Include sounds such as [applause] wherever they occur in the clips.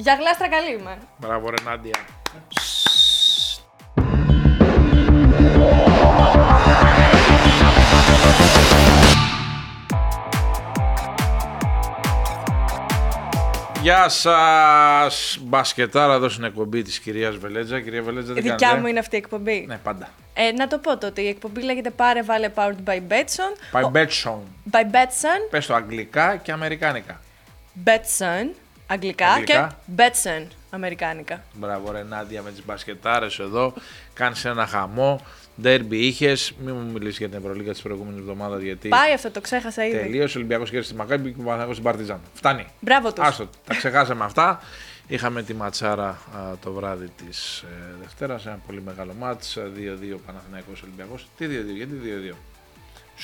Για γλάστρα καλή είμαι. Μπράβο, ρε Νάντια. Γεια σας, μπασκετάρα εδώ στην εκπομπή της κυρίας Βελέτζα. Κυρία Βελέτζα, Η τι δικιά κάνετε; μου είναι αυτή η εκπομπή. Ναι, πάντα. Ε, να το πω τότε, η εκπομπή λέγεται Πάρε Βάλε Powered by Betson. By Ο- Betson. By Betson. Πες το αγγλικά και αμερικάνικα. Betson, αγγλικά, Αγγλικά. και Betson, αμερικάνικα. Μπράβο, ρε Νάντια, με τις μπασκετάρες εδώ. Κάνεις ένα χαμό. Ντέρμπι είχες. Μην μου μιλήσεις για την Ευρωλίγα της προηγούμενης εβδομάδας γιατί. Πάει αυτό, το ξέχασα ήδη. Τελείωσε ο Ολυμπιακός και στη Μακάμπη και ο Παναγιώτο στην Παρτιζάν. Φτάνει. Μπράβο τους. Άστο, τα ξεχάσαμε αυτά. Είχαμε τη ματσάρα α, το βράδυ της ε, Δευτέρας, ένα πολύ μεγάλο μάτς, ε, 2-2 Παναθηναϊκός Ολυμπιακός. Τι 2-2, γιατί 2-2.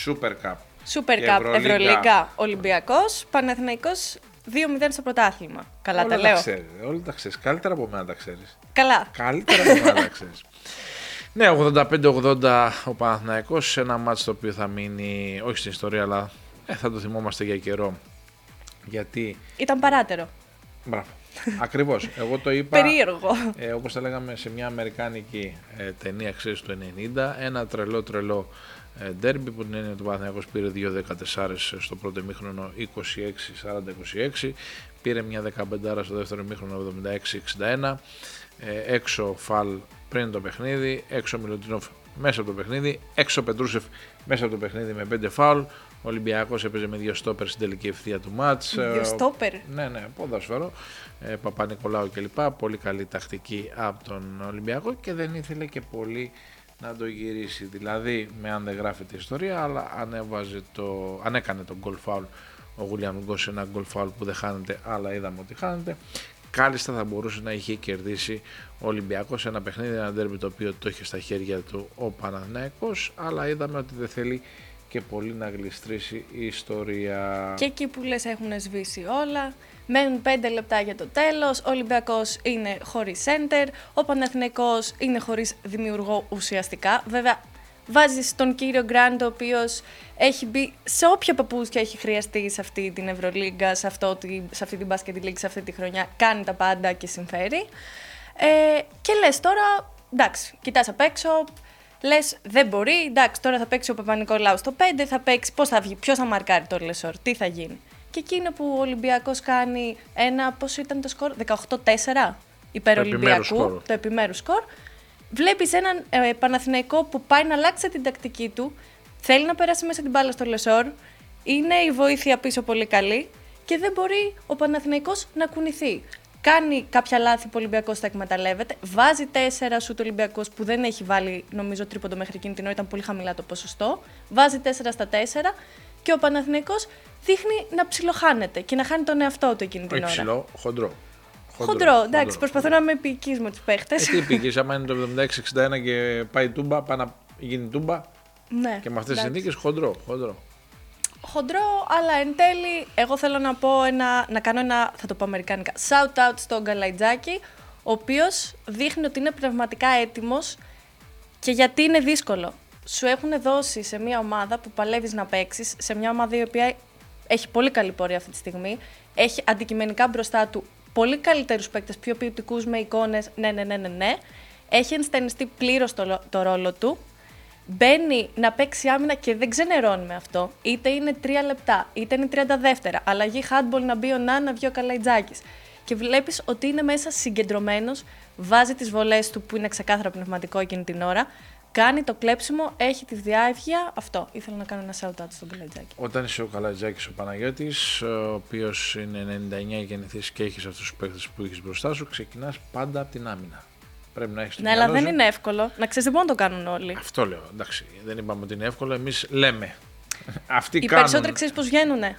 Super Cup. Super Και Cup, Ευρωλίγα. Ευρωλίγα, Ολυμπιακός, Παναθηναϊκός 2-0 στο πρωτάθλημα. Καλά Όλα τα λέω. ξέρεις, όλα τα ξέρεις. Καλύτερα από μένα τα ξέρεις. Καλά. Καλύτερα από μένα τα ξέρεις. [laughs] Ναι, 85-80 ο Παναθηναϊκός σε ένα μάτς το οποίο θα μείνει όχι στην ιστορία αλλά ε, θα το θυμόμαστε για καιρό. Γιατί, Ήταν παράτερο. μπράβο, ακριβώς, εγώ το είπα Περίεργο. ε, όπως τα λέγαμε σε μια αμερικάνικη ε, ταινία ξέρεις του 90, ένα τρελό τρελό ε, ντέρμπι που την έννοια του Παναθηναϊκός πήρε 2-14 στο πρώτο ημίχρονο 26-40-26, πήρε μια 15 στο δεύτερο ημίχρονο 76-61, ε, έξω Φαλ πριν το παιχνίδι, έξω Μιλουτίνοφ μέσα από το παιχνίδι, έξω Πετρούσεφ μέσα από το παιχνίδι με 5 φάουλ, ο Ολυμπιακός έπαιζε με δύο στόπερ στην τελική ευθεία του μάτς. Δύο Ε, ο- στόπερ; ναι, ναι, ποδόσφαιρο. Ε, Παπα-Νικολάου κλπ. Πολύ καλή τακτική από τον Ολυμπιακό και δεν ήθελε και πολύ να το γυρίσει. Δηλαδή, με αν δεν γράφεται η ιστορία, αλλά ανέβαζε το, αν έκανε τον goal foul ο Γουλιαν Ουγκό σε ένα goal foul που δεν χάνεται, αλλά είδαμε ότι χάνεται. Κάλλιστα θα μπορούσε να είχε κερδίσει ο Ολυμπιακός σε ένα παιχνίδι, ένα ντέρμπι το οποίο το είχε στα χέρια του ο Παναθηναϊκός, αλλά είδαμε ότι δεν θέλει και πολύ να γλιστρήσει η ιστορία. Και εκεί που λες έχουν σβήσει όλα. Μένουν 5 λεπτά για το τέλος. Ο Ολυμπιακός είναι χωρίς center. Ο Παναθηναϊκός είναι χωρίς δημιουργό ουσιαστικά. Βέβαια, βάζεις τον κύριο Γκραντ, ο οποίος έχει μπει σε όποια παπούτσια έχει χρειαστεί σε αυτή την Ευρωλίγκα, σε, αυτό, τη- σε αυτή την Basket League, σε αυτή τη χρονιά. Κάνει τα πάντα και συμφέρει. Ε, και λες τώρα, εντάξει, κοιτάς απ' έξω, Λες, δεν μπορεί. Εντάξει, τώρα θα παίξει ο Παπα-Νικολάου στο 5, θα παίξει. Πώς θα βγει, ποιος θα μαρκάρει το Λεσόρ, τι θα γίνει. Και εκεί είναι που ο Ολυμπιακός κάνει ένα. Πόσο ήταν το σκορ, 18-4 υπερολυμπιακού. σκορ. Το επιμέρους σκορ. Βλέπεις έναν ε, Παναθηναϊκό που πάει να αλλάξει την τακτική του. Θέλει να περάσει μέσα την μπάλα στο Λεσόρ. Είναι η βοήθεια πίσω πολύ καλή. Και δεν μπορεί ο Παναθηναϊκός να κουνηθεί. Κάνει κάποια λάθη που ο Ολυμπιακός θα εκμεταλλεύεται. Βάζει τέσσερα σου το Ολυμπιακός που δεν έχει βάλει, νομίζω, τρίποντο μέχρι εκείνη την ώρα. Ήταν πολύ χαμηλά το ποσοστό. Βάζει τέσσερα στα τέσσερα. Και ο Παναθηναϊκός δείχνει να ψιλοχάνεται και να χάνει τον εαυτό του εκείνη την Όχι ώρα. ψηλό, χοντρό. Χοντρό, εντάξει, προσπαθώ να είμαι επική με τους παίχτες. Ε, τι πήγε, άμα είναι το 76-61 και πάει τούμπα, πάει να γίνει τούμπα ναι, και με αυτές τις εντάξει. συνθήκες χοντρό. χοντρό. Χοντρό, αλλά εν τέλει, εγώ θέλω να πω ένα, να κάνω ένα, θα το πω αμερικάνικα, shout out στον Γκαλαϊτζάκη, ο οποίος δείχνει ότι είναι πνευματικά έτοιμος και γιατί είναι δύσκολο. Σου έχουν δώσει σε μια ομάδα που παλεύεις να παίξεις, σε μια ομάδα η οποία έχει πολύ καλή πορεία αυτή τη στιγμή, έχει αντικειμενικά μπροστά του πολύ καλύτερους παίκτες, πιο ποιοτικούς με εικόνες, ναι, ναι, ναι, ναι, ναι. Έχει ενστενιστεί πλήρως το, το ρόλο του, μπαίνει να παίξει άμυνα και δεν ξενερώνει με αυτό. Είτε είναι 3 λεπτά, είτε είναι 32 δεύτερα. Αλλαγή handball να μπει ο Να, να βγει ο Καλαϊτζάκης. Και βλέπεις ότι είναι μέσα συγκεντρωμένος, βάζει τις βολές του που είναι ξεκάθαρα πνευματικό εκείνη την ώρα, κάνει το κλέψιμο, έχει τη διάβγεια. Αυτό. Ήθελα να κάνω ένα shout out στον Καλαϊτζάκη. Όταν είσαι ο Καλατζάκη ο Παναγιώτης, ο οποίος είναι 99 γεννηθής και έχεις αυτούς τους παίχτε που έχεις μπροστά σου, ξεκινάς πάντα από την άμυνα. Πρέπει να έχεις Ναι, αλλά δεν είναι εύκολο. Να ξέρεις, δεν μπορούν να το κάνουν όλοι. Αυτό λέω. Εντάξει, δεν είπαμε ότι είναι εύκολο. Εμείς λέμε. Αυτοί Οι κάνουν. περισσότεροι ξέρεις πώς βγαίνουνε.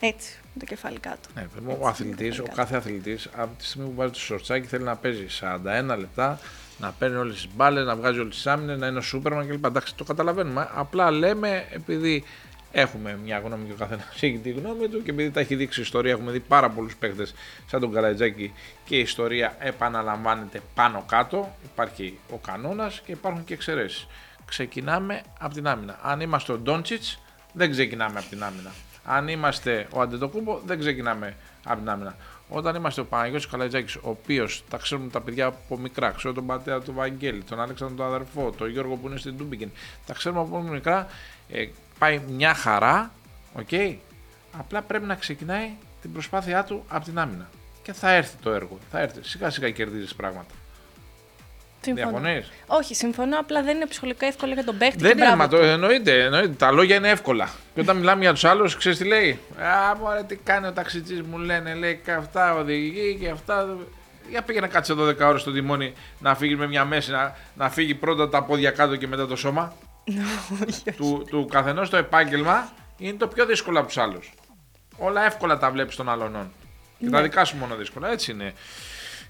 Έτσι, με το κεφάλι κάτω. Ναι, παιδί μου, ο αθλητής, ο κάθε αθλητής, από τη στιγμή που βάζει το σορτσάκι θέλει να παίζει 41 λεπτά, να παίρνει όλες τις μπάλες, να βγάζει όλες τις άμυνες, να είναι ο Σούπερμαν κλπ. Εντάξει, το καταλαβαίνουμε. Απλά λέμε επειδή έχουμε μια γνώμη και ο καθένας έχει τη γνώμη του και επειδή τα έχει δείξει η ιστορία, έχουμε δει πάρα πολλούς παίχτε σαν τον Καρατζάκη και η ιστορία επαναλαμβάνεται πάνω κάτω. Υπάρχει ο κανόνας και υπάρχουν και εξαιρέσεις. Ξεκινάμε από την άμυνα. Αν είμαστε ο Ντόντσιτς, δεν ξεκινάμε από την άμυνα. Αν είμαστε ο Αντετοκούμπο, δεν ξεκινάμε από την άμυνα. Όταν είμαστε ο Παναγιώτης Καλατζάκης, ο οποίος τα ξέρουμε τα παιδιά από μικρά, ξέρω τον πατέρα του Βαγγέλη, τον Αλέξανδρο τον αδερφό, τον Γιώργο που είναι στην Τούμπικιν, τα ξέρουμε από μικρά, ε, πάει μια χαρά, οκ. Απλά πρέπει να ξεκινάει την προσπάθειά του από την άμυνα. Και θα έρθει το έργο. Θα έρθει. Σιγά σιγά κερδίζεις πράγματα. Διαφωνείς; Όχι, συμφωνώ. Απλά δεν είναι ψυχολογικά εύκολο για τον παίχτη. Δεν είναι, μα το εννοείται, εννοείται. Τα λόγια είναι εύκολα. Και όταν μιλάμε για τους άλλους, ξέρεις τι λέει; Α, μωρέ, τι κάνει ο ταξιτζής, μου λένε, λέει και αυτά οδηγεί και αυτά. Για πήγε να κάτσε 12 ώρες στο τιμόνι να φύγει με μια μέση, να, να φύγει πρώτα τα πόδια κάτω και μετά το σώμα. Του του καθενός το επάγγελμα είναι το πιο δύσκολο από τους άλλους. Όλα εύκολα τα βλέπεις των άλλων. Και τα ναι. δικά σου μόνο δύσκολα. Έτσι είναι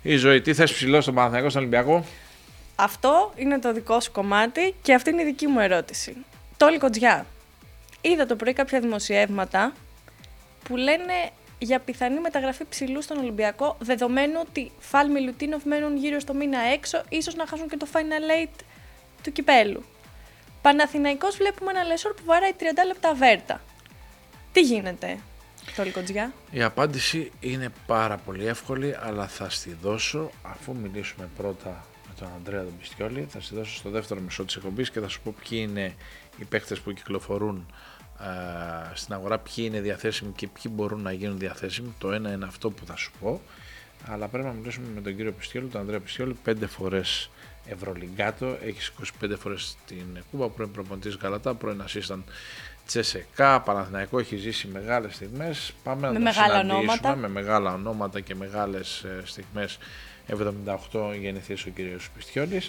η ζωή. Τι θες ψηλό στον Παναθηναϊκό, στον Ολυμπιακό; Αυτό είναι το δικό σου κομμάτι και αυτή είναι η δική μου ερώτηση. Τόλι Κοτζιά. Είδα το πρωί κάποια δημοσιεύματα που λένε για πιθανή μεταγραφή ψηλού στον Ολυμπιακό, δεδομένου ότι Φάλ Μιλουτίνοφ μένουν γύρω στο μήνα έξω, ίσως να χάσουν και το Final Eight του κυπέλου. Παναθηναϊκός βλέπουμε ένα λεσόρ που βαράει 30 λεπτά βέρτα. Τι γίνεται, το Κοτζιά. Η απάντηση είναι πάρα πολύ εύκολη, αλλά θα στη δώσω αφού μιλήσουμε πρώτα τον Αντρέα τον Πιστιόλη. Θα σα δώσω στο δεύτερο μισό της εκπομπής και θα σου πω ποιοι είναι οι παίχτε που κυκλοφορούν ε, στην αγορά, ποιοι είναι διαθέσιμοι και ποιοι μπορούν να γίνουν διαθέσιμοι. Το ένα είναι αυτό που θα σου πω. Αλλά πρέπει να μιλήσουμε με τον κύριο Πιστιόλη, τον Ανδρέα Πιστιόλη, πέντε φορές Ευρωλυγκάτο, έχεις 25 φορές την Κούμπα, πρώην προπονητής Γαλατά, πρώην assistant Τσεσεκά, Παναθηναϊκό έχει ζήσει μεγάλες στιγμές. Πάμε με να το συναντήσουμε ονόματα. με μεγάλα ονόματα και μεγάλες στιγμές 78 γεννηθείς ο κύριος Πιστιώνη.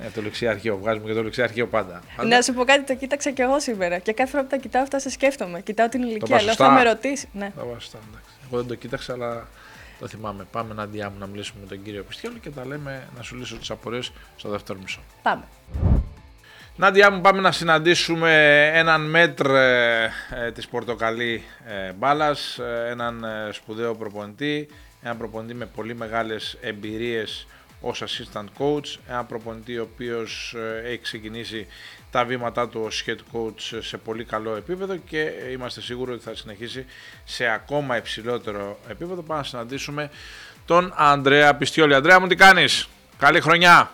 Ε, το λεξιάρχιο, βγάζουμε και το λεξιάρχιο πάντα. Να σου πω κάτι, το κοίταξα κι εγώ σήμερα. Και κάθε φορά που τα κοιτάω, αυτά σε σκέφτομαι. Κοιτάω την ηλικία, αλλά θα με ρωτήσεις. Ναι. Το βαστά, Εγώ δεν το κοίταξα, αλλά το θυμάμαι. Πάμε να μου να μιλήσουμε με τον κύριο Πιστιώνη και τα λέμε να σου λύσω τις απορίες στο δεύτερο μισό. Πάμε. Νάντια μου πάμε να συναντήσουμε έναν μέτρ ε, ε της Πορτοκαλί ε, μπάλας, ε, έναν ε, σπουδαίο προπονητή, έναν προπονητή με πολύ μεγάλες εμπειρίες ως assistant coach, έναν προπονητή ο οποίος ε, έχει ξεκινήσει τα βήματά του ως head coach σε πολύ καλό επίπεδο και είμαστε σίγουροι ότι θα συνεχίσει σε ακόμα υψηλότερο επίπεδο. Πάμε να συναντήσουμε τον Ανδρέα Πιστιόλη. Ανδρέα μου τι κάνεις, καλή χρονιά.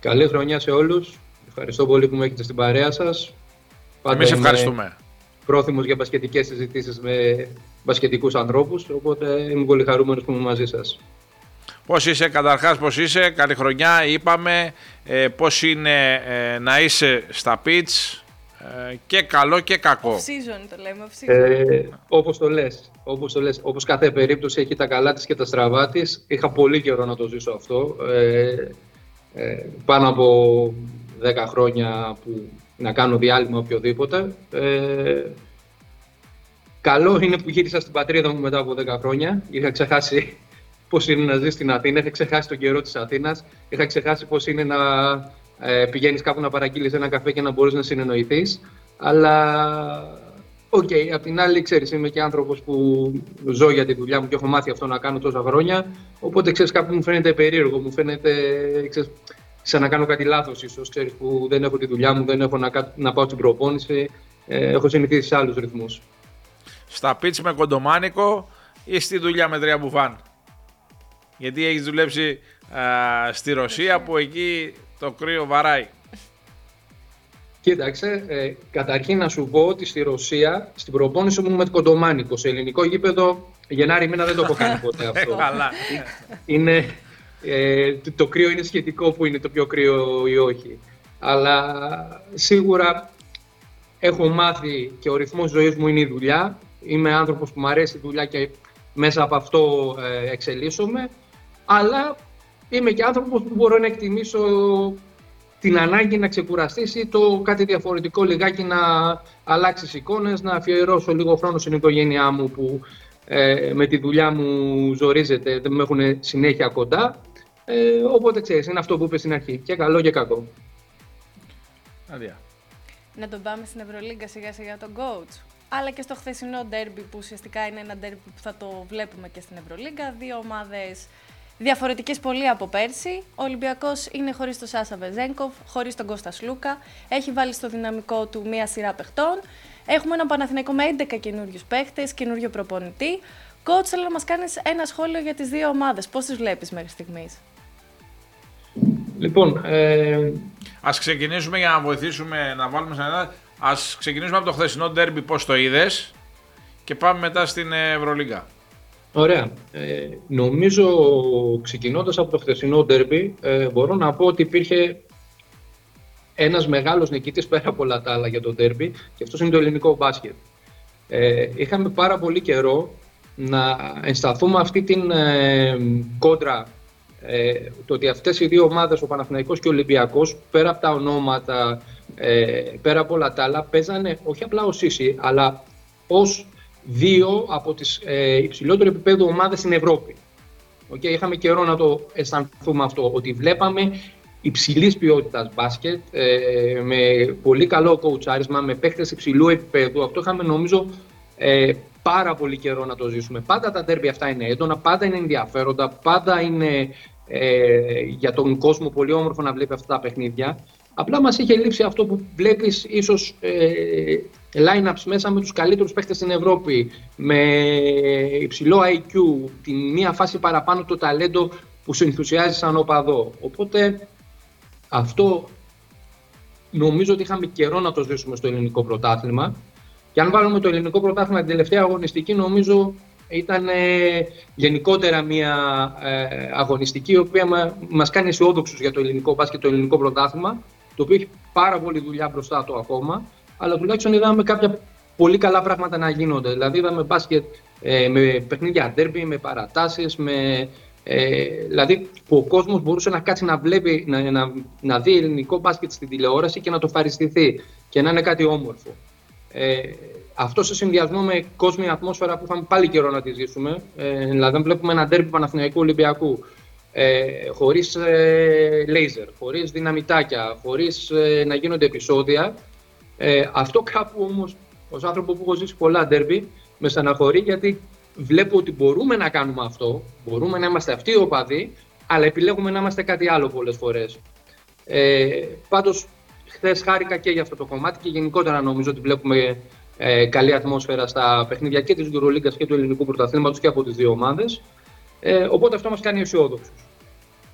Καλή χρονιά σε όλους, ευχαριστώ πολύ που με έχετε στην παρέα σας. Εμείς ευχαριστούμε πρόθυμος για μπασκετικές συζητήσεις με μπασκετικούς ανθρώπους, οπότε είμαι πολύ χαρούμενος που είμαι μαζί σας. Πώς είσαι, καταρχάς πώς είσαι, καλή χρονιά, είπαμε, ε, πώς είναι ε, να είσαι στα pitch, ε, και καλό και κακό. Off-season το λέμε, off-season. Ε, όπως το λες, όπως το λες, όπως κάθε περίπτωση έχει τα καλά της και τα στραβά της. Είχα πολύ καιρό να το ζήσω αυτό. Ε, ε, πάνω από 10 χρόνια που να κάνω διάλειμμα οποιοδήποτε. Ε, καλό είναι που γύρισα στην πατρίδα μου μετά από 10 χρόνια. Είχα ξεχάσει πώς είναι να ζεις στην Αθήνα, είχα ξεχάσει τον καιρό της Αθήνας, είχα ξεχάσει πώς είναι να ε, πηγαίνεις κάπου να παραγγείλεις ένα καφέ και να μπορείς να συνεννοηθείς. Αλλά OK, okay, απ' την άλλη, ξέρεις, είμαι και άνθρωπος που ζω για τη δουλειά μου και έχω μάθει αυτό να κάνω τόσα χρόνια. Οπότε ξέρεις, κάπου μου φαίνεται περίεργο, μου φαίνεται. Ξέρεις, σαν να κάνω κάτι λάθος, ίσως. Ξέρεις που δεν έχω τη δουλειά μου, δεν έχω να, να πάω στην προπόνηση. Ε, έχω συνηθίσει σε άλλους ρυθμούς. Στα beach με κοντομάνικο ή στη δουλειά με τρία μπουφάν; Γιατί έχεις δουλέψει α, στη Ρωσία που εκεί το κρύο βαράει. Κοίταξε, ε, καταρχήν να σου πω ότι στη Ρωσία, στην προπόνηση μου με κοντομάνικο, σε ελληνικό γήπεδο, Γενάρη μήνα δεν το έχω κάνει [laughs] ποτέ αυτό. είναι, ε, το κρύο είναι σχετικό που είναι το πιο κρύο ή όχι. Αλλά σίγουρα έχω μάθει και ο ρυθμός ζωής μου είναι η δουλειά. Είμαι άνθρωπος που μου αρέσει η δουλειά και μέσα από αυτό ε, εξελίσσομαι. Αλλά είμαι και άνθρωπος που μπορώ να εκτιμήσω την ανάγκη να ξεκουραστείς ή το κάτι διαφορετικό λιγάκι να αλλάξεις εικόνες, να αφιερώσω λίγο χρόνο στην οικογένειά μου που ε, με τη δουλειά μου ζορίζεται, δεν με έχουν συνέχεια κοντά. Ε, οπότε ξέρεις, είναι αυτό που είπες στην αρχή. Και καλό και κακό. Αδεία. Να τον πάμε στην Ευρωλίγκα σιγά σιγά τον coach. Αλλά και στο χθεσινό ντέρμπι που ουσιαστικά είναι ένα ντέρμπι που θα το βλέπουμε και στην Ευρωλίγκα. Δύο ομάδες διαφορετικές πολύ από πέρσι. Ο Ολυμπιακός είναι χωρίς τον Σάσα Βεζέγκοφ, χωρίς τον Κώστας Σλούκα. Έχει βάλει στο δυναμικό του μία σειρά παιχτών. Έχουμε ένα Παναθηναϊκό με 11 καινούριους παίχτες, καινούριο προπονητή Coach, θέλω να μας κάνεις ένα σχόλιο για τις δύο ομάδες. Πώς τις βλέπεις μέχρι στιγμής; Λοιπόν, ε... ας ξεκινήσουμε για να βοηθήσουμε να βάλουμε σαν ένα. Ας ξεκινήσουμε από το χθεσινό ντέρμπι πώς το είδες και πάμε μετά στην Ευρωλίγκα. Ωραία. Ε, νομίζω, ξεκινώντας από το χθεσινό ντέρμπι, ε, μπορώ να πω ότι υπήρχε ένας μεγάλος νικητής πέρα από όλα τα άλλα για το ντέρμπι και αυτός είναι το ελληνικό μπάσκετ. Ε, είχαμε πάρα πολύ καιρό να ενσταθούμε αυτή την ε, κόντρα ε, το ότι αυτές οι δύο ομάδες, ο Παναθηναϊκός και ο Ολυμπιακός, πέρα από τα ονόματα, ε, πέρα από όλα τα άλλα, παίζανε όχι απλά ως ίση, αλλά ως δύο από τις ε, υψηλότερο επίπεδο ομάδες στην Ευρώπη. Okay, είχαμε καιρό να το αισθανθούμε αυτό, ότι βλέπαμε υψηλής ποιότητας μπάσκετ, ε, με πολύ καλό κοουτσάρισμα, με παίχτε υψηλού επίπεδου. Αυτό είχαμε νομίζω ε, πάρα πολύ καιρό να το ζήσουμε. Πάντα τα ντέρμπι αυτά είναι έντονα, πάντα είναι ενδιαφέροντα, πάντα είναι ε, για τον κόσμο πολύ όμορφο να βλέπει αυτά τα παιχνίδια. Απλά μας είχε λείψει αυτό που βλέπεις ίσως ε, line-ups μέσα με τους καλύτερους παίχτες στην Ευρώπη, με υψηλό IQ, την μία φάση παραπάνω το ταλέντο που σε ενθουσιάζει σαν οπαδό. Οπότε αυτό νομίζω ότι είχαμε καιρό να το ζήσουμε στο ελληνικό πρωτάθλημα. Και αν βάλουμε το ελληνικό πρωτάθλημα την τελευταία αγωνιστική, νομίζω ήταν ε, γενικότερα μια ε, αγωνιστική η οποία μα, μας κάνει αισιόδοξους για το ελληνικό μπάσκετ το ελληνικό πρωτάθλημα, το οποίο έχει πάρα πολλή δουλειά μπροστά του ακόμα, αλλά τουλάχιστον είδαμε κάποια πολύ καλά πράγματα να γίνονται. Δηλαδή είδαμε μπάσκετ ε, με παιχνίδια ντέρμπι, με παρατάσεις, με, ε, δηλαδή που ο κόσμος μπορούσε να κάτσει να βλέπει, να, να, να δει ελληνικό μπάσκετ στην τηλεόραση και να το ευχαριστηθεί και να είναι κάτι όμορφο. Ε, αυτό σε συνδυασμό με κόσμια ατμόσφαιρα που είχαμε πάλι καιρό να τη ζήσουμε, ε, δηλαδή βλέπουμε ένα ντέρμπι Παναθηναϊκού Ολυμπιακού, ε, χωρίς ε, λέιζερ, χωρίς δυναμητάκια, χωρίς ε, να γίνονται επεισόδια. Ε, αυτό κάπου όμως, ως άνθρωπο που έχω ζήσει πολλά ντέρμπι, με στεναχωρεί γιατί βλέπω ότι μπορούμε να κάνουμε αυτό, μπορούμε να είμαστε αυτοί οι οπαδοί, αλλά επιλέγουμε να είμαστε κάτι άλλο πολλές φορές. Ε, πάντως, χθες χάρηκα και για αυτό το κομμάτι και γενικότερα νομίζω ότι βλέπουμε ε, καλή ατμόσφαιρα στα παιχνίδια και της Euroliga και του ελληνικού πρωταθλήματος και από τις δύο ομάδες. Ε, οπότε αυτό μας κάνει αισιόδοξους.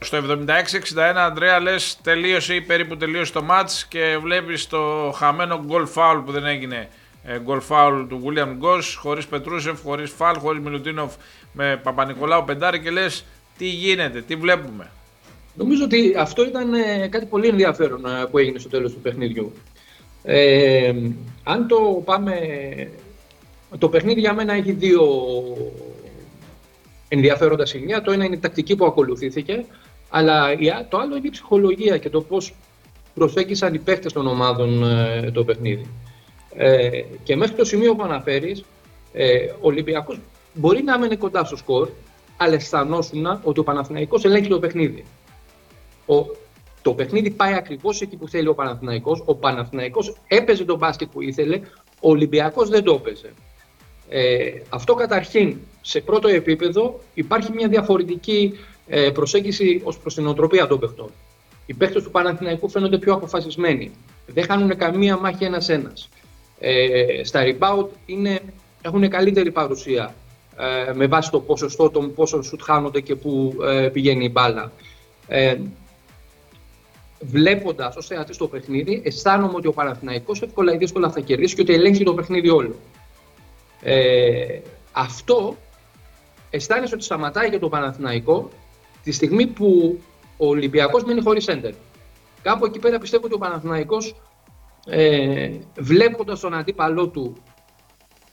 Στο 76-61, Αντρέα, λες τελείωσε ή περίπου τελείωσε το match και βλέπεις το χαμένο goal foul που δεν έγινε. Ε, goal foul του William Γκος, χωρίς Πετρούσεφ, χωρίς Φαλ, χωρίς Μιλουτίνοφ με Παπα-Νικολάου Πεντάρη και λες τι γίνεται, τι βλέπουμε; Νομίζω ότι αυτό ήταν ε, κάτι πολύ ενδιαφέρον ε, που έγινε στο τέλος του παιχνιδιού. Ε, αν το πάμε... Το παιχνίδι για μένα έχει δύο ενδιαφέροντα σημεία. Το ένα είναι η τακτική που ακολουθήθηκε, αλλά το άλλο είναι η ψυχολογία και το πώς προσέγγισαν οι παίχτες των ομάδων ε, το παιχνίδι. Ε, και μέχρι το σημείο που αναφέρεις, ε, ο Ολυμπιακός μπορεί να έμενε κοντά στο σκορ, αλλά αισθανόσουν ότι ο Παναθηναϊκός ελέγχει το παιχνίδι. Ο, το παιχνίδι πάει ακριβώς εκεί που θέλει ο Παναθηναϊκός. Ο Παναθηναϊκός έπαιζε τον μπάσκετ που ήθελε, ο Ολυμπιακός δεν το έπαιζε. Ε, αυτό καταρχήν σε πρώτο επίπεδο υπάρχει μια διαφορετική ε, προσέγγιση ως προς την οτροπία των παιχτών. Οι παίχτες του Παναθηναϊκού φαίνονται πιο αποφασισμένοι. Δεν χάνουν καμία μάχη ένα-ένα. Ε, στα rebound είναι, έχουν καλύτερη παρουσία ε, με βάση το ποσοστό των πόσο σουτ χάνονται και πού ε, πηγαίνει η μπάλα. Ε, Βλέποντας ως θεατής το παιχνίδι, αισθάνομαι ότι ο Παναθηναϊκός εύκολα ή δύσκολα θα κερδίσει και ότι ελέγχει το παιχνίδι όλο. Ε, αυτό αισθάνεσαι ότι σταματάει για το Παναθηναϊκό τη στιγμή που ο Ολυμπιακός μένει χωρίς έντερ. Κάπου εκεί πέρα πιστεύω ότι ο Παναθηναϊκός ε, βλέποντας τον αντίπαλό του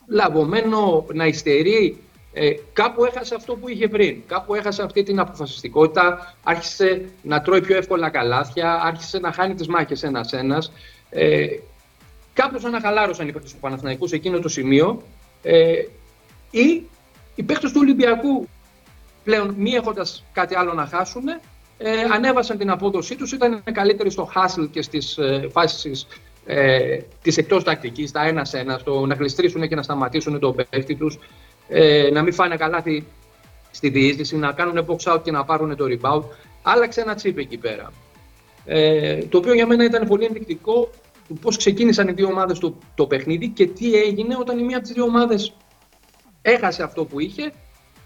λαβωμένο να υστερεί ε, κάπου έχασε αυτό που είχε πριν. Κάπου έχασε αυτή την αποφασιστικότητα, άρχισε να τρώει πιο εύκολα καλάθια, άρχισε να χάνει τις μάχες ένας-ένας. Ε, κάπως αναχαλάρωσαν οι παίκτες του Παναθηναϊκού σε εκείνο το σημείο ε, ή οι παίκτες του Ολυμπιακού πλέον μη έχοντας κάτι άλλο να χάσουν, ε, ανέβασαν την απόδοσή τους, ήταν καλύτεροι στο hustle και στις ε, φάσεις ε, της εκτός τακτικής, τα ένα-ένα, στο να γλιστρήσουν και να σταματήσουν τον παίκτη τους ε, να μην φάνε καλάθι στη διείσδυση, να κάνουν box out και να πάρουν το rebound. Άλλαξε ένα τσίπ εκεί πέρα. Ε, το οποίο για μένα ήταν πολύ ενδεικτικό του πώς ξεκίνησαν οι δύο ομάδες το, το παιχνίδι και τι έγινε όταν η μία από τις δύο ομάδες έχασε αυτό που είχε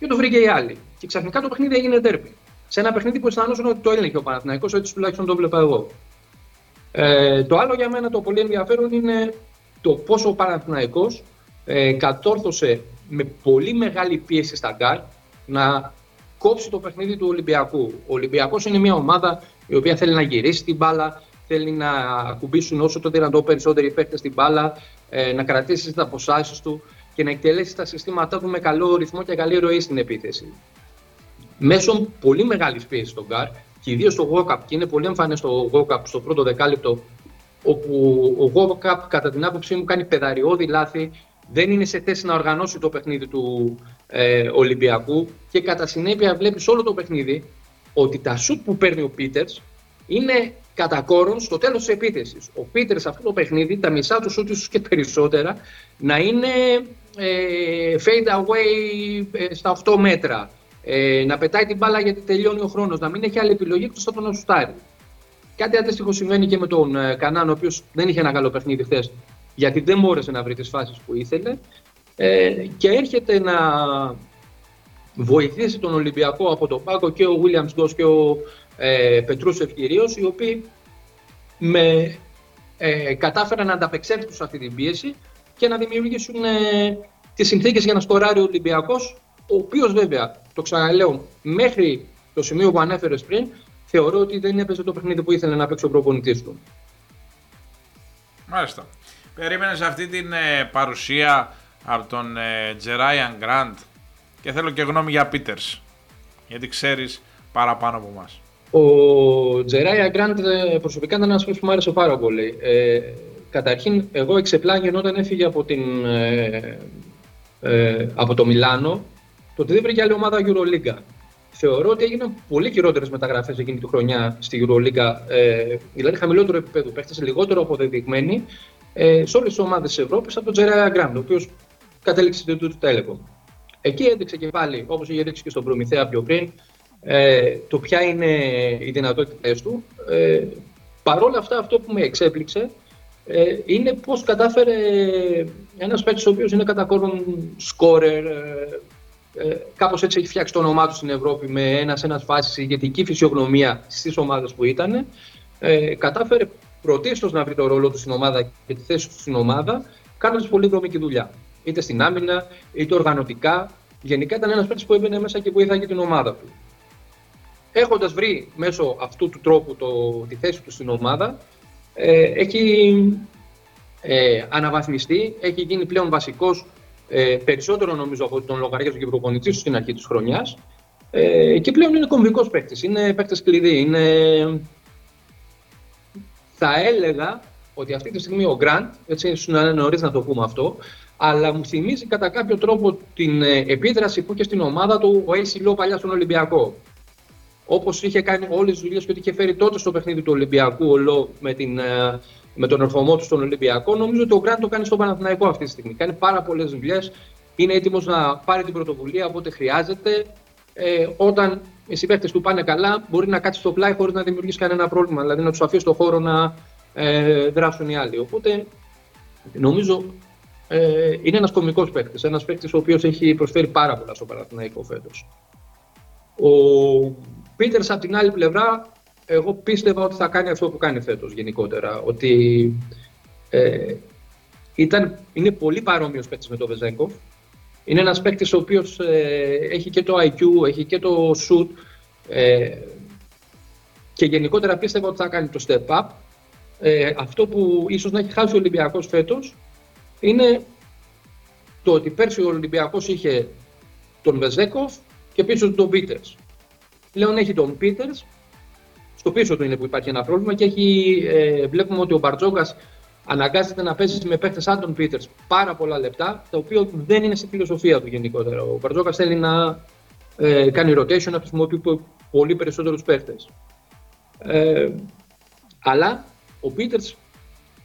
και το βρήκε η άλλη. Και ξαφνικά το παιχνίδι έγινε ντέρμπι. Σε ένα παιχνίδι που αισθανόταν ότι το έλεγχε ο Παναθηναϊκός, έτσι τουλάχιστον το βλέπα εγώ. Ε, το άλλο για μένα το πολύ ενδιαφέρον είναι το πόσο ο Παναθηναϊκός ε, κατόρθωσε με πολύ μεγάλη πίεση στα γκάρ να κόψει το παιχνίδι του Ολυμπιακού. Ο Ολυμπιακός είναι μια ομάδα η οποία θέλει να γυρίσει την μπάλα, θέλει να ακουμπήσουν όσο το δυνατό περισσότεροι παίκτες στην μπάλα, ε, να κρατήσει τις αποστάσεις του και να εκτελέσει τα συστήματά του με καλό ρυθμό και καλή ροή στην επίθεση. Μέσω πολύ μεγάλης πίεσης στον Γκάρ και ιδίως στο Walkup, και είναι πολύ εμφανές στο Walkup στο πρώτο δεκάλεπτο, όπου ο Walkup κατά την άποψή μου κάνει πεδαριώδη λάθη, δεν είναι σε θέση να οργανώσει το παιχνίδι του ε, Ολυμπιακού και κατά συνέπεια βλέπεις όλο το παιχνίδι ότι τα σουτ που παίρνει ο Πίτερς είναι κατά κόρον στο τέλος της επίθεσης. Ο Πίτερς σε αυτό το παιχνίδι, τα μισά του σουτ και περισσότερα, να είναι ε, fade away ε, στα 8 μέτρα. Ε, να πετάει την μπάλα γιατί τελειώνει ο χρόνος, να μην έχει άλλη επιλογή εκτός από το να σουτάρει. Κάτι αντίστοιχο συμβαίνει και με τον ε, Κανάν, ο οποίος δεν είχε ένα καλό παιχνίδι χθες, γιατί δεν μπόρεσε να βρει τις φάσεις που ήθελε. Ε, και έρχεται να βοηθήσει τον Ολυμπιακό από τον πάγκο και ο Williams Γκος και ο ε, Πετρούσεφ κυρίως, οι οποίοι με, ε, κατάφεραν να ανταπεξέλθουν σε αυτή την πίεση και να δημιουργήσουν ε, τις συνθήκες για να σκοράρει ο Ολυμπιακός, ο οποίος βέβαια, το ξαναλέω, μέχρι το σημείο που ανέφερες πριν, θεωρώ ότι δεν έπαιζε το παιχνίδι που ήθελε να παίξει ο προπονητής του. Μάλιστα. Περίμενες αυτή την ε, παρουσία από τον ε, Τζεράιαν Γκραντ και θέλω και γνώμη για Πίτερς, γιατί ξέρεις παραπάνω από εμάς. Ο Τζεράια Γκραντ ε, προσωπικά ήταν ένας που μου άρεσε πάρα πολύ. Ε, καταρχήν, εγώ εξεπλάγει όταν έφυγε από, την, ε, ε, από το Μιλάνο το ότι δεν βρήκε άλλη ομάδα Euroliga. Θεωρώ ότι έγιναν πολύ χειρότερες μεταγραφές εκείνη τη χρονιά στη Euroliga, ε, δηλαδή χαμηλότερο επίπεδο παίχτες, λιγότερο αποδεδειγμένοι ε, σε όλες τις ομάδες της Ευρώπης από τον Τζεράια Γκραντ, ο οποίος κατέληξε στην του Telecom. Εκεί έδειξε και πάλι, όπως είχε δείξει και στον Προμηθέα πιο πριν, ε, το ποια είναι οι δυνατότητε του. Ε, Παρ' όλα αυτά, αυτό που με εξέπληξε ε, είναι πώς κατάφερε ένας παίκτης ο οποίος είναι κατά κόρον σκόρερ, ε, ε, κάπως έτσι έχει φτιάξει το όνομά του στην Ευρώπη με ένα σε ένας φάση ηγετική φυσιογνωμία στις ομάδες που ήταν, ε, κατάφερε πρωτίστως να βρει το ρόλο του στην ομάδα και τη θέση του στην ομάδα, κάνοντας πολύ δρομική δουλειά. Είτε στην άμυνα, είτε οργανωτικά. Γενικά ήταν ένας παίκτης που έμπαινε μέσα και βοήθαγε την ομάδα του έχοντας βρει μέσω αυτού του τρόπου το, τη θέση του στην ομάδα, ε, έχει ε, αναβαθμιστεί, έχει γίνει πλέον βασικός ε, περισσότερο νομίζω από τον λογαριασμό και προπονητή του στην αρχή της χρονιάς. Ε, και πλέον είναι κομβικός παίκτης, είναι παίκτης κλειδί, είναι... Θα έλεγα ότι αυτή τη στιγμή ο Γκραντ, έτσι είναι νωρίς να το πούμε αυτό, αλλά μου θυμίζει κατά κάποιο τρόπο την ε, επίδραση που είχε στην ομάδα του ο Έισι παλιά στον Ολυμπιακό όπως είχε κάνει όλες τις δουλειές και ότι είχε φέρει τότε στο παιχνίδι του Ολυμπιακού ο με, την, ε, με τον ερχομό του στον Ολυμπιακό, νομίζω ότι ο Γκραντ το κάνει στον Παναθηναϊκό αυτή τη στιγμή. Κάνει πάρα πολλές δουλειές. Είναι έτοιμος να πάρει την πρωτοβουλία όποτε χρειάζεται. Ε, όταν οι συμπαίκτες του πάνε καλά, μπορεί να κάτσει στο πλάι χωρίς να δημιουργήσει κανένα πρόβλημα. Δηλαδή να τους αφήσει το χώρο να ε, δράσουν οι άλλοι. Οπότε νομίζω ε, είναι ένας κομικός παίκτης. Ένας παίκτης ο οποίος έχει προσφέρει πάρα πολλά στο Παναθηναϊκό φέτος. Ο Πίτερς από την άλλη πλευρά, εγώ πίστευα ότι θα κάνει αυτό που κάνει φέτος γενικότερα. Ότι ε, ήταν, είναι πολύ παρόμοιος παίκτης με τον Βεζέγκοφ. Είναι ένας παίκτης ο οποίος ε, έχει και το IQ, έχει και το shoot ε, και γενικότερα πίστευα ότι θα κάνει το step up. Ε, αυτό που ίσως να έχει χάσει ο Ολυμπιακός φέτος είναι το ότι πέρσι ο Ολυμπιακός είχε τον Βεζέκοφ και πίσω του τον Πίτερς. Πλέον έχει τον Πίτερς. Στο πίσω του είναι που υπάρχει ένα πρόβλημα και έχει, ε, βλέπουμε ότι ο Μπαρτζόκα αναγκάζεται να παίζει με παίχτες σαν τον Πίτερς πάρα πολλά λεπτά, τα οποία δεν είναι στη φιλοσοφία του γενικότερα. Ο Μπαρτζώκας θέλει να ε, κάνει rotation, να χρησιμοποιεί πολύ περισσότερους παίχτες. Ε, αλλά ο Πίτερς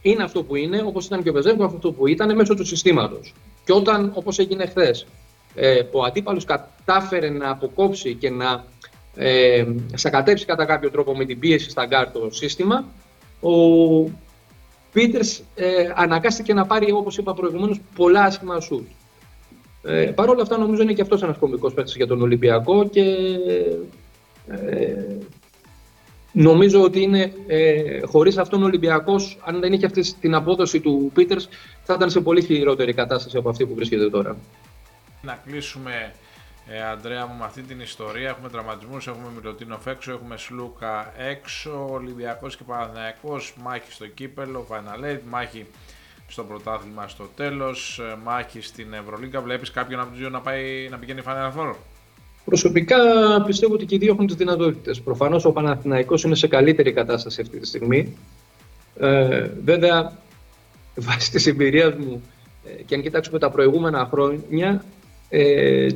είναι αυτό που είναι, όπως ήταν και ο Βεζένκοφ αυτό που ήταν μέσω του συστήματος. Και όταν, όπως έγινε χθες, ε, ο αντίπαλος κατάφερε να αποκόψει και να ε, σακατέψει κατά κάποιο τρόπο με την πίεση στα γκάρ το σύστημα, ο Πίτερς ε, αναγκάστηκε να πάρει, όπως είπα προηγουμένως, πολλά άσχημα σουτ. Ε, Παρ' όλα αυτά νομίζω είναι και αυτός ένας κομβικός παίκτης για τον Ολυμπιακό και ε, νομίζω ότι είναι ε, χωρίς αυτόν ο Ολυμπιακός, αν δεν είχε αυτή την απόδοση του Πίτερς, θα ήταν σε πολύ χειρότερη κατάσταση από αυτή που βρίσκεται τώρα. Να κλείσουμε ε, Αντρέα μου με αυτή την ιστορία. Έχουμε τραυματισμούς, έχουμε Μιλωτίνο έξω, έχουμε Σλούκα έξω, Ολυμπιακός και Παναθηναϊκός, μάχη στο κύπελο, Final μάχη στο πρωτάθλημα στο τέλος, ε, μάχη στην Ευρωλίγκα. Βλέπεις κάποιον από τους δύο να, πάει, να πηγαίνει Final Four. Προσωπικά πιστεύω ότι και οι δύο έχουν τις δυνατότητες. Προφανώς ο Παναθηναϊκός είναι σε καλύτερη κατάσταση αυτή τη στιγμή. Ε, βέβαια, [laughs] βάσει της εμπειρίας μου ε, και αν κοιτάξουμε τα προηγούμενα χρόνια, ε,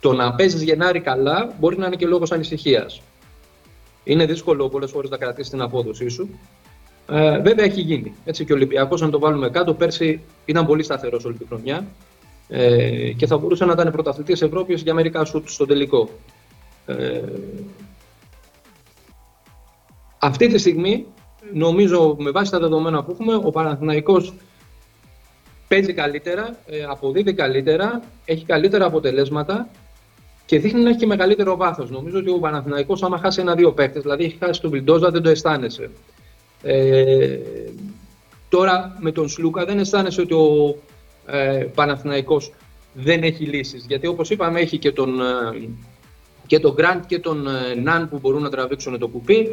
το να παίζεις Γενάρη καλά μπορεί να είναι και λόγος ανησυχίας. Είναι δύσκολο πολλές φορές να κρατήσεις την απόδοσή σου. Ε, βέβαια έχει γίνει. Έτσι και ο Ολυμπιακός, αν το βάλουμε κάτω, πέρσι ήταν πολύ σταθερός όλη τη χρονιά ε, και θα μπορούσε να ήταν πρωταθλητής Ευρώπης για μερικά σουτ στο τελικό. Ε, αυτή τη στιγμή, νομίζω με βάση τα δεδομένα που έχουμε, ο Παναθηναϊκός παίζει καλύτερα, ε, αποδίδει καλύτερα, έχει καλύτερα αποτελέσματα και δείχνει να έχει και μεγαλύτερο βάθος. Νομίζω ότι ο Παναθηναϊκός άμα χάσει ένα-δύο παίχτε, δηλαδή έχει χάσει τον Βιλντόζα, δεν το αισθάνεσαι. Ε, τώρα με τον Σλούκα δεν αισθάνεσαι ότι ο ε, Παναθηναϊκός δεν έχει λύσεις. Γιατί όπως είπαμε έχει και τον, ε, και τον Γκραντ και τον ε, Ναν που μπορούν να τραβήξουν το κουπί.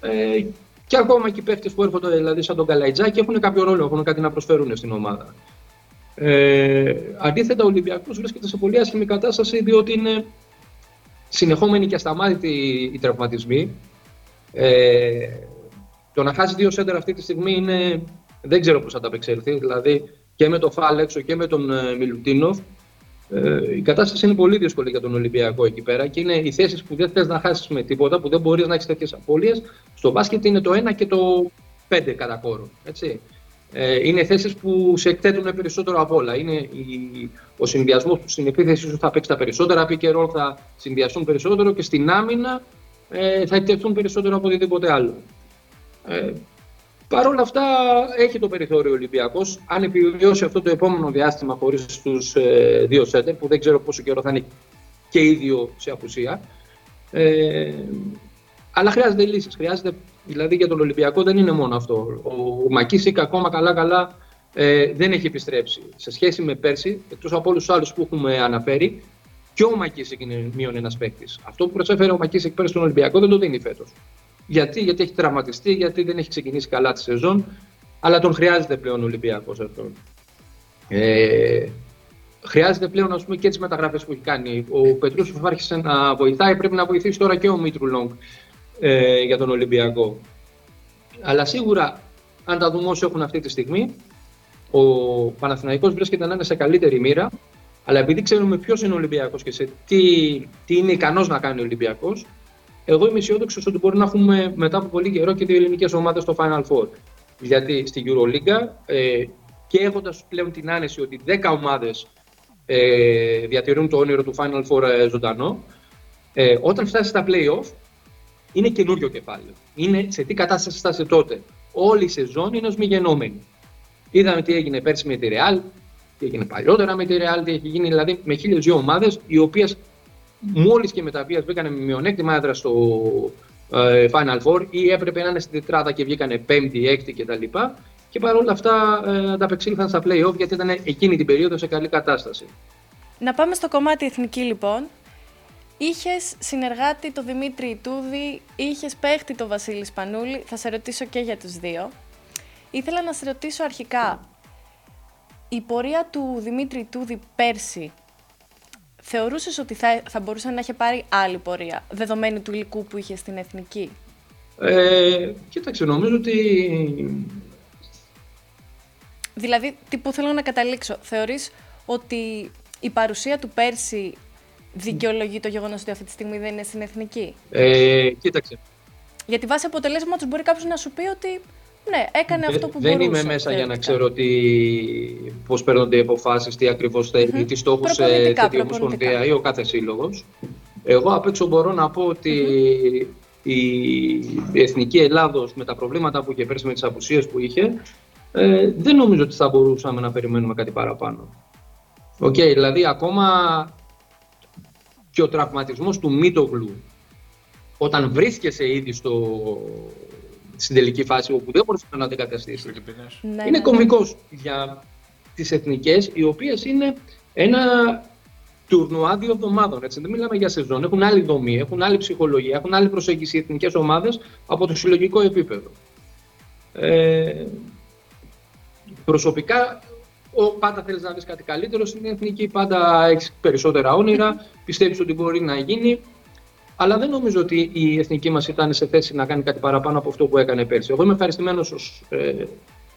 Ε, και ακόμα και οι παίχτες που έρχονται δηλαδή σαν τον Καλαϊτζάκη έχουν κάποιο ρόλο, έχουν κάτι να προσφέρουν στην ομάδα. Ε, αντίθετα, ο Ολυμπιακός βρίσκεται σε πολύ άσχημη κατάσταση διότι είναι συνεχόμενοι και ασταμάτητοι οι τραυματισμοί. Ε, το να χάσει δύο σέντερ αυτή τη στιγμή είναι. Δεν ξέρω πώς θα τα απεξέλθει. Δηλαδή και με τον Φάλ έξω και με τον ε, Μιλουτίνοφ. Ε, η κατάσταση είναι πολύ δύσκολη για τον Ολυμπιακό εκεί πέρα και είναι οι θέσεις που δεν θες να χάσεις με τίποτα, που δεν μπορείς να έχεις τέτοιες απώλειες. Στο μπάσκετ είναι το 1 και το 5 κατά κόρο. Έτσι. Ε, είναι θέσεις που σε εκθέτουν περισσότερο από όλα. Είναι η, ο συνδυασμός που στην επίθεση σου θα παίξει τα περισσότερα, pick and θα συνδυαστούν περισσότερο και στην άμυνα ε, θα εκτεθούν περισσότερο από οτιδήποτε άλλο. Ε, Παρ' όλα αυτά έχει το περιθώριο ο Ολυμπιακός. Αν επιβιώσει αυτό το επόμενο διάστημα χωρίς τους ε, δύο σέντερ, που δεν ξέρω πόσο καιρό θα είναι και οι δύο σε απουσία. Ε, αλλά χρειάζεται λύσεις. Χρειάζεται, δηλαδή για τον Ολυμπιακό δεν είναι μόνο αυτό. Ο, ο Μακίσικ ακόμα καλά-καλά ε, δεν έχει επιστρέψει. Σε σχέση με πέρσι, εκτός από όλους τους άλλους που έχουμε αναφέρει, και ο Μακίσικ είναι μείον ένας παίκτης. Αυτό που προσέφερε ο Μακίσικ πέρσι στον Ολυμπιακό δεν το δίνει φέτος. Γιατί, γιατί έχει τραυματιστεί, γιατί δεν έχει ξεκινήσει καλά τη σεζόν, αλλά τον χρειάζεται πλέον ο Ολυμπιακός αυτόν. Ε, χρειάζεται πλέον ας πούμε, και τις μεταγραφές που έχει κάνει. Ο Πετρούσεφ άρχισε να βοηθάει, πρέπει να βοηθήσει τώρα και ο Μήτρου-Λονγκ ε, για τον Ολυμπιακό. Αλλά σίγουρα, αν τα δούμε όσο έχουν αυτή τη στιγμή, ο Παναθηναϊκός βρίσκεται να είναι σε καλύτερη μοίρα. Αλλά επειδή ξέρουμε ποιος είναι ο Ολυμπιακός και σε τι, τι είναι ικανός να κάνει ο Ολυμπιακός, εγώ είμαι αισιόδοξος ότι μπορεί να έχουμε μετά από πολύ καιρό και δύο ελληνικές ομάδες στο Final Four. Γιατί στη Euroliga ε, και έχοντας πλέον την άνεση ότι 10 ομάδες ε, διατηρούν το όνειρο του Final Four ε, ζωντανό, ε, όταν φτάσει στα playoff είναι καινούριο κεφάλαιο. Είναι σε τι κατάσταση στάσε τότε. Όλη η σεζόν είναι ως μη γενόμενη. Είδαμε τι έγινε πέρσι με τη Real, τι έγινε παλιότερα με τη Real, τι έχει γίνει δηλαδή με χίλιες δύο ομάδες, οι οποίες μόλις και με τα οποία βγήκαν με μειονέκτημα έδρα στο ε, Final Four ή έπρεπε να είναι στην τετράδα και βγήκαν πέμπτη, έκτη κτλ. Και παρόλα αυτά ε, ανταπεξήλθαν στα play-off γιατί ήταν εκείνη την περίοδο σε καλή κατάσταση. Να πάμε στο κομμάτι εθνική λοιπόν. Είχες συνεργάτη το Δημήτρη Ιτούδη, είχες παίχτη το Βασίλη Σπανούλη. Θα σε ρωτήσω και για τους δύο. Ήθελα να σε ρωτήσω αρχικά, η πορεία του Δημήτρη Ιτούδη πέρσι θεωρούσες ότι θα, θα μπορούσε να έχει πάρει άλλη πορεία, δεδομένη του υλικού που είχε στην Εθνική; Ε, κοίταξε, νομίζω ότι... Δηλαδή, τι που θέλω να καταλήξω, θεωρείς ότι η παρουσία του πέρσι δικαιολογεί το γεγονός ότι αυτή τη στιγμή δεν είναι στην Εθνική. Ε, κοίταξε. Γιατί βάσει αποτελέσματος μπορεί κάποιος να σου πει ότι ναι, έκανε αυτό που δεν μπορούσε. Δεν είμαι μέσα για να ξέρω τι, πώς παίρνονται οι αποφάσεις, τι ακριβώς θέλει, mm-hmm. τι στόχους θέτει η Ομοσπονδία ή ο κάθε σύλλογος. Εγώ απ' έξω μπορώ να πω ότι η Εθνική Ελλάδος με τα προβλήματα που είχε πέρσι με τις απουσίες που είχε, ε, δεν νομίζω ότι θα μπορούσαμε να περιμένουμε κάτι παραπάνω. OK, okay, δηλαδή ακόμα και ο τραυματισμός του Μίτογλου όταν βρίσκεσαι ήδη στο, στην τελική φάση όπου δεν μπορούσε να αντικαταστήσεις. Ναι, είναι ναι, κομβικός για τις εθνικές οι οποίες είναι ένα τουρνουά δύο εβδομάδων. Έτσι. Δεν μιλάμε για σεζόν. Έχουν άλλη δομή, έχουν άλλη ψυχολογία, έχουν άλλη προσέγγιση οι εθνικές ομάδες από το συλλογικό επίπεδο. Ε, προσωπικά ο, πάντα θέλεις να δει κάτι καλύτερο στην εθνική, πάντα έχεις περισσότερα όνειρα, πιστεύεις ότι μπορεί να γίνει. Αλλά δεν νομίζω ότι η εθνική μας ήταν σε θέση να κάνει κάτι παραπάνω από αυτό που έκανε πέρσι. Εγώ είμαι ευχαριστημένος ως ε,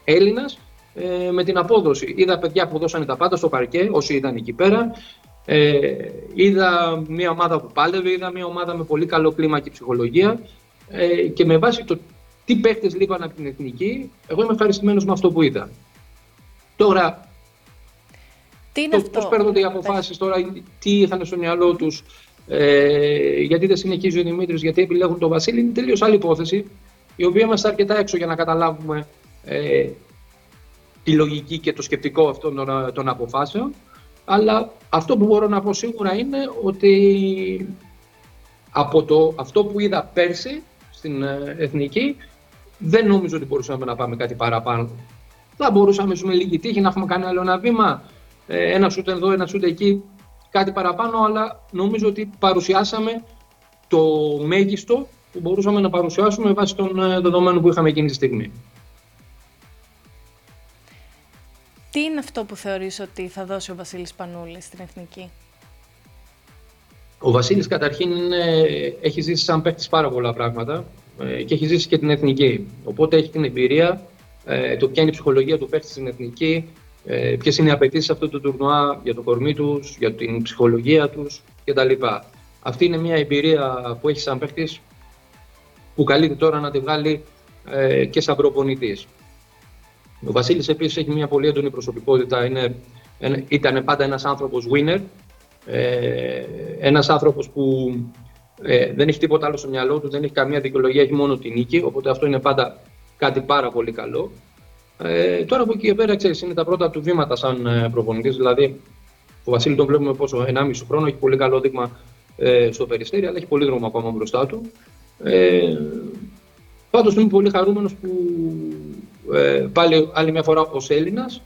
Έλληνας ε, με την απόδοση. Είδα παιδιά που δώσανε τα πάντα στο παρκέ, όσοι ήταν εκεί πέρα. Ε, είδα μια ομάδα που πάλευε, είδα μια ομάδα με πολύ καλό κλίμα και ψυχολογία. Ε, και με βάση το τι παίχτες λείπαν από την εθνική, εγώ είμαι ευχαριστημένος με αυτό που είδα. Τώρα, τι είναι το, πώς παίρνονται οι αποφάσεις τώρα, τι είχαν στο μυαλό τους, ε, γιατί δεν συνεχίζει ο Δημήτρης, γιατί επιλέγουν τον Βασίλη, είναι τελείως άλλη υπόθεση, η οποία είμαστε αρκετά έξω για να καταλάβουμε ε, τη λογική και το σκεπτικό αυτών των, των αποφάσεων. Αλλά αυτό που μπορώ να πω σίγουρα είναι ότι από το, αυτό που είδα πέρσι στην ε, Εθνική, δεν νομίζω ότι μπορούσαμε να πάμε κάτι παραπάνω. Θα μπορούσαμε με λίγη τύχη να έχουμε κάνει άλλο ένα βήμα, ε, ένα σούτ εδώ, ένα σούτ εκεί, κάτι παραπάνω, αλλά νομίζω ότι παρουσιάσαμε το μέγιστο που μπορούσαμε να παρουσιάσουμε βάσει των ε, δεδομένων που είχαμε εκείνη τη στιγμή. Τι είναι αυτό που θεωρείς ότι θα δώσει ο Βασίλης Πανούλης στην Εθνική; Ο Βασίλης καταρχήν έχει ζήσει σαν παίχτης πάρα πολλά πράγματα ε, και έχει ζήσει και την Εθνική. Οπότε έχει την εμπειρία ε, το ποια είναι η ψυχολογία του παίχτη στην εθνική, ε, ποιες είναι οι απαιτήσεις αυτού του τουρνουά για το κορμί τους, για την ψυχολογία τους κτλ. Αυτή είναι μια εμπειρία που έχει σαν παίχτη που καλείται τώρα να τη βγάλει ε, και σαν προπονητής. Ο Βασίλης επίσης έχει μια πολύ έντονη προσωπικότητα. Είναι, ήταν πάντα ένας άνθρωπος winner. Ε, ένας άνθρωπος που ε, δεν έχει τίποτα άλλο στο μυαλό του, δεν έχει καμία δικαιολογία, έχει μόνο την νίκη. Οπότε αυτό είναι πάντα κάτι πάρα πολύ καλό. Ε, τώρα από εκεί και πέρα, ξέρεις, είναι τα πρώτα του βήματα σαν ε, προπονητής. Δηλαδή, ο Βασίλη τον βλέπουμε πόσο 1,5 χρόνο, έχει πολύ καλό δείγμα ε, στο περιστέρι, αλλά έχει πολύ δρόμο ακόμα μπροστά του. Ε, Πάντως είμαι πολύ χαρούμενος που ε, πάλι άλλη μια φορά ως Έλληνας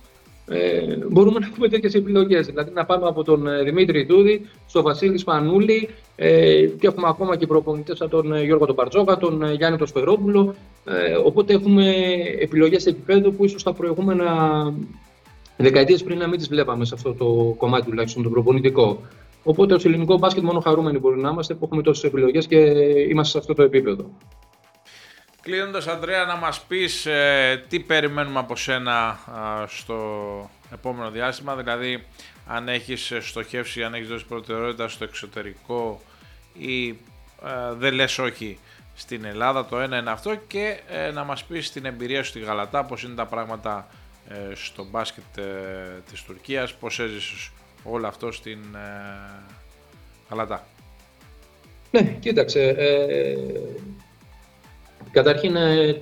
ε, μπορούμε να έχουμε τέτοιες επιλογές. Δηλαδή να πάμε από τον ε, Δημήτρη Δούδη στο Βασίλη Σπανούλη ε, και έχουμε ακόμα και προπονητές σαν τον ε, Γιώργο τον Παρτζόκα, τον ε, Γιάννη τον Σφερόπουλο. Ε, οπότε έχουμε επιλογές σε επίπεδο που ίσως τα προηγούμενα δεκαετίες πριν να μην τις βλέπαμε σε αυτό το κομμάτι τουλάχιστον το προπονητικό. Οπότε ως ελληνικό μπάσκετ μόνο χαρούμενοι μπορεί να είμαστε που έχουμε τόσες επιλογές και είμαστε σε αυτό το επίπεδο. Κλείνοντας, Αντρέα, να μας πεις ε, τι περιμένουμε από σένα στο επόμενο διάστημα, δηλαδή αν έχεις στοχεύσει, αν έχεις δώσει προτεραιότητα στο εξωτερικό ή ε, δεν λες όχι στην Ελλάδα, το ένα είναι αυτό και ε, να μας πεις την εμπειρία σου στη Γαλατά, πώς είναι τα πράγματα στο μπάσκετ της Τουρκίας, πώς έζησες όλο αυτό στην Γαλατά. Ναι, κοίταξε, Καταρχήν, ε,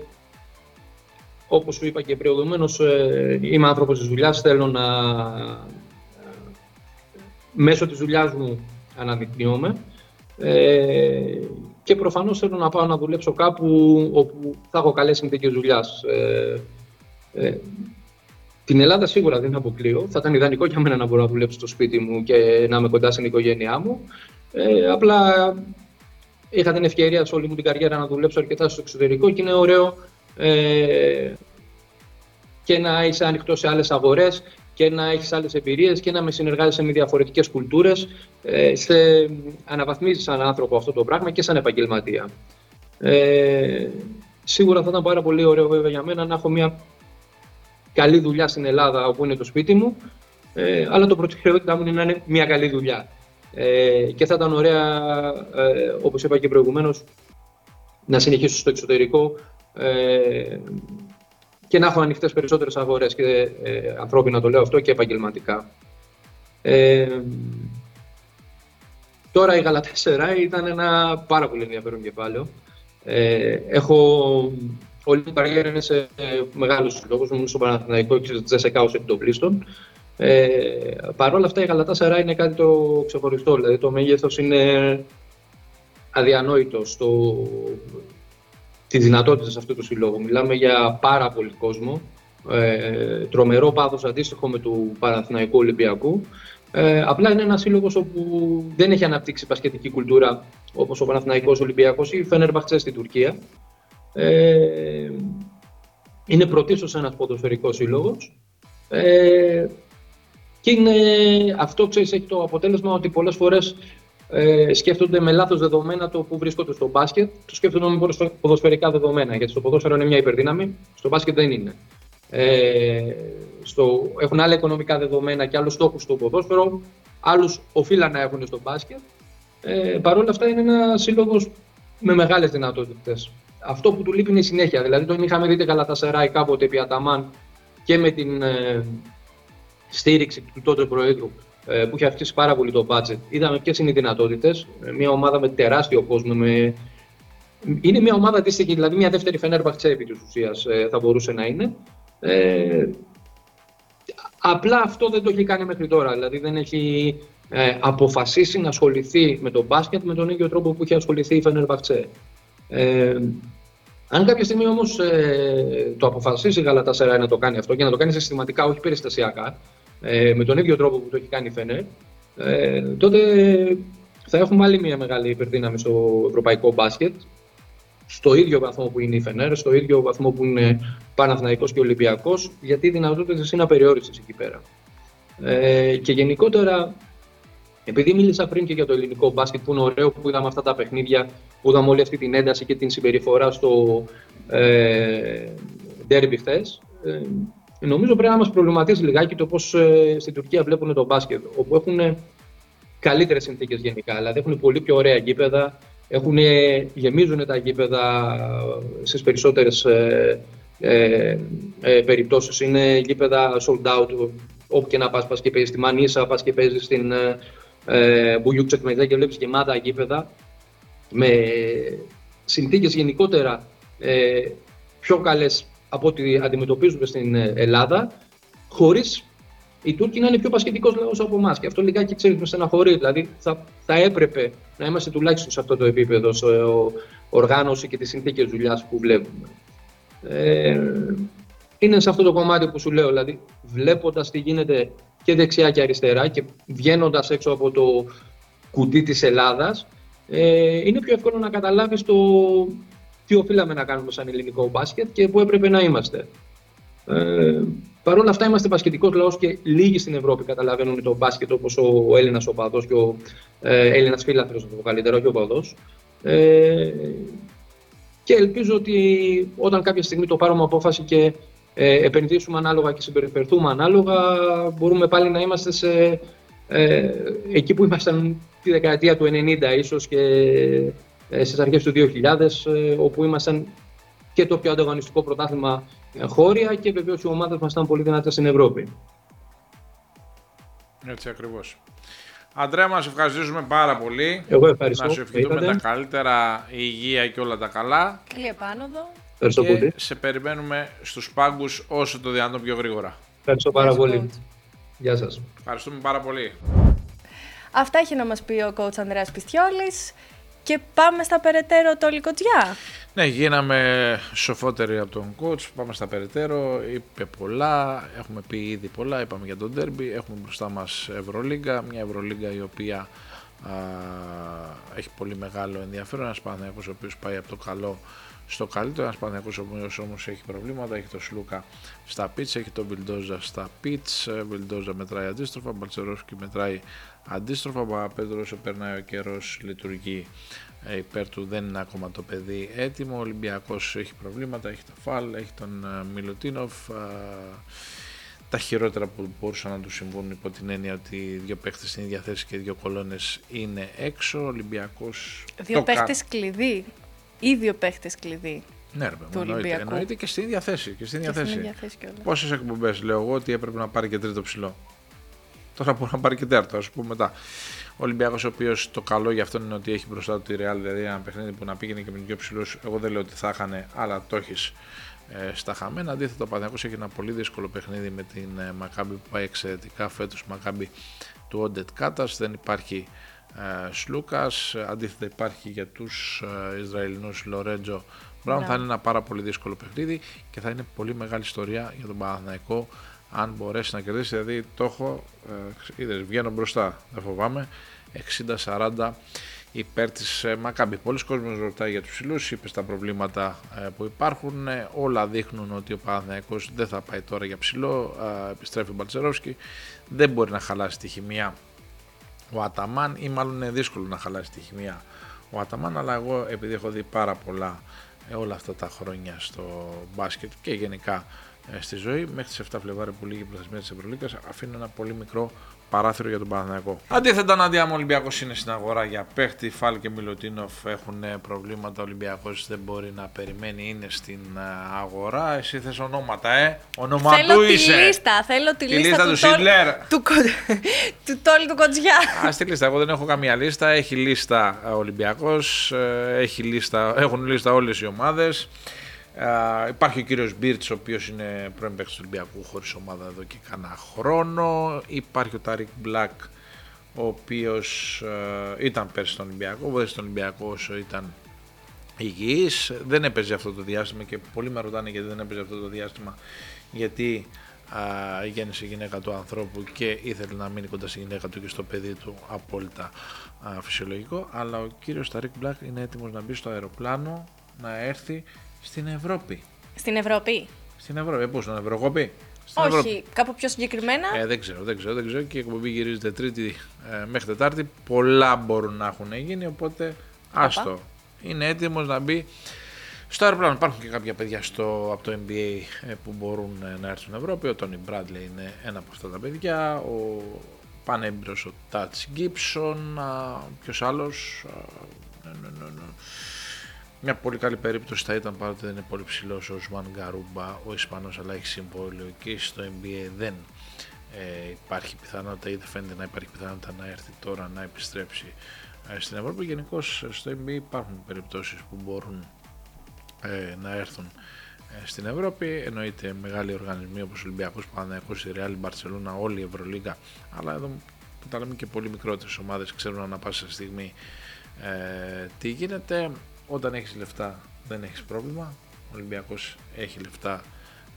όπως σου είπα και προηγουμένως, ε, είμαι άνθρωπος της δουλειάς, θέλω να... Μέσω της δουλειάς μου αναδεικνύομαι ε, και προφανώς θέλω να πάω να δουλέψω κάπου όπου θα έχω καλές συνθήκες δουλειάς. Ε, ε, την Ελλάδα σίγουρα δεν αποκλείω. Θα ήταν ιδανικό για μένα να μπορώ να δουλέψω στο σπίτι μου και να είμαι κοντά στην οικογένειά μου. Ε, απλά είχα την ευκαιρία σε όλη μου την καριέρα να δουλέψω αρκετά στο εξωτερικό και είναι ωραίο ε, και να είσαι ανοιχτό σε άλλες αγορές και να έχεις άλλες εμπειρίες και να με συνεργάζεσαι με διαφορετικές κουλτούρες. Ε, σε αναβαθμίζεις σαν άνθρωπο αυτό το πράγμα και σαν επαγγελματία. Ε, σίγουρα θα ήταν πάρα πολύ ωραίο βέβαια για μένα να έχω μια καλή δουλειά στην Ελλάδα όπου είναι το σπίτι μου, ε, αλλά το προτεραιότητά μου είναι να είναι μια καλή δουλειά. Ε, και θα ήταν ωραία, ε, όπως είπα και προηγουμένως, να συνεχίσω στο εξωτερικό ε, και να έχω ανοιχτές περισσότερες αγορές και ε, ανθρώπινα το λέω αυτό και επαγγελματικά. Ε, τώρα η Γαλατέσσερα ήταν ένα πάρα πολύ ενδιαφέρον κεφάλαιο. Ε, έχω όλη την καριέρα είναι σε μεγάλους λόγους, ήμουν στο Παναθηναϊκό και στο Τζεσεκάους επιτοπλίστων. Ε, Παρ' όλα αυτά η Γαλατά Σαρά είναι κάτι το ξεχωριστό, δηλαδή το μέγεθος είναι αδιανόητο στο, τις δυνατότητες αυτού του συλλόγου. Μιλάμε για πάρα πολύ κόσμο, ε, τρομερό πάθος αντίστοιχο με του Παναθηναϊκού Ολυμπιακού. Ε, απλά είναι ένας σύλλογος όπου δεν έχει αναπτύξει πασχετική κουλτούρα όπως ο Παναθηναϊκός Ολυμπιακός ή η Φενέρμπαχτσε στην Τουρκία. Ε, είναι πρωτίστως ένας ποδοσφαιρικός σύλλογος. Ε, και είναι, αυτό ξέρεις, έχει το αποτέλεσμα ότι πολλές φορές ε, σκέφτονται με λάθος δεδομένα το που βρίσκονται στο μπάσκετ, το σκέφτονται με ποδοσφαιρικά δεδομένα. Γιατί στο ποδόσφαιρο είναι μια υπερδύναμη, στο μπάσκετ δεν είναι. Ε, στο, έχουν άλλα οικονομικά δεδομένα και άλλους στόχους στο ποδόσφαιρο, άλλους οφείλαν να έχουν στο μπάσκετ. Ε, Παρ' όλα αυτά είναι ένα σύλλογος με μεγάλες δυνατότητες. Αυτό που του λείπει είναι η συνέχεια. Δηλαδή τον είχαμε δει καλά τα Σεράι κάποτε επί Αταμάν και με την ε, στήριξη του τότε Προέδρου ε, που είχε αυξήσει πάρα πολύ το budget. Είδαμε ποιες είναι οι δυνατότητες. Ε, μια ομάδα με τεράστιο κόσμο. Με... Είναι μια ομάδα αντίστοιχη, δηλαδή μια δεύτερη Φενέρμπαχτσε επί της ουσίας ε, θα μπορούσε να είναι. Ε, απλά αυτό δεν το έχει κάνει μέχρι τώρα. Δηλαδή δεν έχει ε, αποφασίσει να ασχοληθεί με το μπάσκετ με τον ίδιο τρόπο που είχε ασχοληθεί η Φενέρμπαχτσε. Ε, αν κάποια στιγμή όμως ε, το αποφασίσει η Γαλατασέρα να το κάνει αυτό και να το κάνει συστηματικά, όχι περιστασιακά, ε, με τον ίδιο τρόπο που το έχει κάνει η Φενέρ, ε, τότε θα έχουμε άλλη μια μεγάλη υπερδύναμη στο ευρωπαϊκό μπάσκετ, στο ίδιο βαθμό που είναι η Φενέρ, στο ίδιο βαθμό που είναι Παναθηναϊκός και Ολυμπιακός, γιατί οι δυνατότητες είναι απεριόριστες εκεί πέρα. Ε, και γενικότερα, επειδή μίλησα πριν και για το ελληνικό μπάσκετ που είναι ωραίο, που είδαμε αυτά τα παιχνίδια, που είδαμε όλη αυτή την ένταση και την συμπεριφορά στο ε, derby χθες, ε, Νομίζω πρέπει να μα προβληματίσει λιγάκι το πώς ε, στην Τουρκία βλέπουν το μπάσκετ, όπου έχουν καλύτερες συνθήκες γενικά. Δηλαδή έχουν πολύ πιο ωραία γήπεδα, έχουν, γεμίζουν τα γήπεδα στις περισσότερες ε, ε, ε περιπτώσεις. Είναι γήπεδα sold out, όπου και να πας, πας και παίζεις στη Μανίσα, πας και παίζεις στην ε, Μπουγιούκ και βλέπεις γεμάτα γήπεδα με συνθήκες γενικότερα ε, πιο καλές από ό,τι αντιμετωπίζουμε στην ε, Ελλάδα, χωρίς οι Τούρκοι να είναι πιο πασχετικός λαός από εμάς. Και αυτό λιγάκι ξέρεις με στεναχωρεί. Δηλαδή θα, θα έπρεπε να είμαστε τουλάχιστον σε αυτό το επίπεδο, σε οργάνωση και τις συνθήκες δουλειάς που βλέπουμε. Ε, είναι σε αυτό το κομμάτι που σου λέω, δηλαδή βλέποντας τι γίνεται και δεξιά και αριστερά και βγαίνοντας έξω από το κουτί της Ελλάδας, ε, είναι πιο εύκολο να καταλάβεις το τι οφείλαμε να κάνουμε σαν ελληνικό μπάσκετ και πού έπρεπε να είμαστε. Ε, Παρ' όλα αυτά, είμαστε μπασκετικό λαός και λίγοι στην Ευρώπη καταλαβαίνουν το μπάσκετ όπως ο Έλληνας οπαδός και ο ε, Έλληνας φίλαθρο, το καλύτερο, και ο οπαδό. Ε, και ελπίζω ότι όταν κάποια στιγμή το πάρουμε απόφαση και ε, επενδύσουμε ανάλογα και συμπεριφερθούμε ανάλογα, μπορούμε πάλι να είμαστε σε, ε, εκεί που ήμασταν τη δεκαετία του 90 ίσως και ε, στις αρχές του 2000, ε, όπου ήμασταν και το πιο ανταγωνιστικό πρωτάθλημα ε, χώρια και βεβαίως οι ομάδες μας ήταν πολύ δυνατές στην Ευρώπη. Έτσι ακριβώς. Αντρέα, μας ευχαριστήσουμε πάρα πολύ. Εγώ ευχαριστώ. Να σου ευχηθούμε τα καλύτερα, η υγεία και όλα τα καλά. Καλή επάνωδο. Ευχαριστώ και πολύ. σε περιμένουμε στους πάγκους όσο το δυνατόν πιο γρήγορα. Ευχαριστώ πάρα πολύ. Γεια σας. Ευχαριστούμε πάρα πολύ. Αυτά έχει να μας πει ο coach Ανδρέας Πιστιόλης. Και πάμε στα περαιτέρω το λικοτζιά. Ναι, γίναμε σοφότεροι από τον coach, πάμε στα περαιτέρω, είπε πολλά, έχουμε πει ήδη πολλά, είπαμε για τον Derby, έχουμε μπροστά μας Ευρωλίγκα, μια Ευρωλίγκα η οποία α, έχει πολύ μεγάλο ενδιαφέρον, ένας Παναθηναϊκός ο οποίος πάει από το καλό στο καλύτερο, ένας Παναθηναϊκός ο οποίος όμως έχει προβλήματα, έχει το Σλούκα στα πίτς, έχει τον Βιλντόζα στα πίτς, Βιλντόζα μετράει αντίστροφα, Μπαλτσερόσκι μετράει Αντίστροφα, Παπαπέτρο όσο περνάει ο καιρός λειτουργεί ε, υπέρ του, δεν είναι ακόμα το παιδί έτοιμο. Ο Ολυμπιακός έχει προβλήματα, έχει το Φαλ, έχει τον ε, Μιλουτίνοφ. Τα χειρότερα που μπορούσαν να του συμβούν υπό την έννοια ότι δύο παίχτες στην ίδια θέση και δύο κολόνες είναι έξω. Ο Ολυμπιακός. Δύο παίχτες κλειδί. Ή δύο παίχτε κλειδί. Ναι, ρε, του εννοείται, εννοείται και στην ίδια θέση. Και στην ίδια θέση. θέση Πόσες εκπομπές λέω εγώ ότι έπρεπε να πάρει και τρίτο ψηλό. Τώρα μπορεί να πάρει και τέταρτο, ας πούμε μετά. Ο Ολυμπιακός, ο οποίος το καλό για αυτόν είναι ότι έχει μπροστά του τη Real, δηλαδή ένα παιχνίδι που να πήγαινε και με δύο ψηλούς. Εγώ δεν λέω ότι θα είχαν, αλλά το έχεις ε, στα χαμένα. Αντίθετα, ο Παναθηναϊκός έχει ένα πολύ δύσκολο παιχνίδι με την ε, Μακάμπη που πάει εξαιρετικά φέτος. Μακάμπη του Όντετ Κάτας, δεν υπάρχει ε, Σλούκας, αντίθετα υπάρχει για τους ε, Ισραηλινούς Λορέτζο Μπράουν. Θα είναι ένα πάρα πολύ δύσκολο παιχνίδι και θα είναι πολύ μεγάλη ιστορία για τον Παναθηναϊκό αν μπορέσει να κερδίσει. Δηλαδή το έχω, ε, είδες, βγαίνω μπροστά, δεν φοβάμαι, 60-40 υπέρ της ε, Μακάμπη. Πολλοί κόσμοι ρωτάει για τους ψηλούς, είπες τα προβλήματα ε, που υπάρχουν. Ε, όλα δείχνουν ότι ο Παναθηναϊκός δεν θα πάει τώρα για ψηλό. Επιστρέφει ο Μπαλτσερόφσκι. Δεν μπορεί να χαλάσει τη χημεία ο Αταμάν ή μάλλον είναι δύσκολο να χαλάσει τη χημεία ο Αταμάν αλλά εγώ επειδή έχω δει πάρα πολλά όλα αυτά τα χρόνια στο μπάσκετ και γενικά στη ζωή μέχρι τις 7 Φλεβάρι που λύγει η προθεσμία της Ευρωλίκας αφήνω ένα πολύ μικρό παράθυρο για τον Παναθηναϊκό. Αντίθετα, Αντία μου Ολυμπιακός είναι στην αγορά για παίχτη. Φάλ και Μιλωτίνοφ έχουν προβλήματα. Ο Ολυμπιακός δεν μπορεί να περιμένει, είναι στην αγορά. Εσύ θες ονόματα, ε; Ονόμα θέλω του είσαι. Τη λίστα, θέλω τη, τη λίστα, του, του Σίτλερ. Του, [laughs] του Τόλι του Κοτζιά. Α τη λίστα. Εγώ δεν έχω καμία λίστα. Έχει λίστα Ολυμπιακός. Έχει λίστα, έχουν λίστα όλες οι ομάδες. Uh, υπάρχει ο κύριος Μπίρτς, ο οποίος είναι πρώην παίκτης του Ολυμπιακού χωρίς ομάδα εδώ και κανένα χρόνο. Υπάρχει ο Τάρικ Μπλακ, ο οποίος uh, ήταν πέρσι στον Ολυμπιακό, βοήθησε στον Ολυμπιακό όσο ήταν υγιής. Δεν έπαιζε αυτό το διάστημα και πολλοί με ρωτάνε γιατί δεν έπαιζε αυτό το διάστημα. Γιατί uh, γέννησε η γυναίκα του ανθρώπου και ήθελε να μείνει κοντά στη γυναίκα του και στο παιδί του απόλυτα uh, φυσιολογικό. Αλλά ο κύριος Τάρικ Μπλακ είναι έτοιμος να μπει στο αεροπλάνο, να έρθει στην Ευρώπη. Στην Ευρώπη; Στην Ευρώπη, ε, πού, στην Ευρωκόπη; Στην Όχι, Ευρώπη. κάπου πιο συγκεκριμένα; Ε, δεν ξέρω, δεν ξέρω, δεν ξέρω. Και η εκπομπή γυρίζεται Τρίτη ε, μέχρι Τετάρτη. Πολλά μπορούν να έχουν γίνει, οπότε άστο. Είναι έτοιμος να μπει στο αεροπλάνο. Υπάρχουν και κάποια παιδιά στο, από το NBA ε, που μπορούν ε, να έρθουν στην Ευρώπη. Ο Τόνι Μπράντλε είναι ένα από αυτά τα παιδιά. Ο πανέμπειρος ο Τάτς Γκίψον. Ποιος άλλος. Ναι, ναι, ναι, ναι. Μια πολύ καλή περίπτωση θα ήταν παρότι δεν είναι πολύ ψηλός ο Ουσμαν Γκαρούμπα, ο Ισπανός, αλλά έχει συμβόλαιο και στο NBA δεν ε, υπάρχει πιθανότητα ή δεν φαίνεται να υπάρχει πιθανότητα να έρθει τώρα να επιστρέψει ε, στην Ευρώπη. Γενικώς στο NBA υπάρχουν περιπτώσεις που μπορούν ε, να έρθουν ε, στην Ευρώπη. Εννοείται μεγάλοι οργανισμοί όπως ο Ολυμπιακός Παναγιακό, η Real, η Μπαρσελόνα, όλη η Ευρωλίγα, αλλά εδώ που τα λέμε και πολύ μικρότερες ομάδες ξέρουν ανά πάσα στιγμή ε, τι γίνεται. Όταν έχεις λεφτά δεν έχεις πρόβλημα. Ο Ολυμπιακός έχει λεφτά,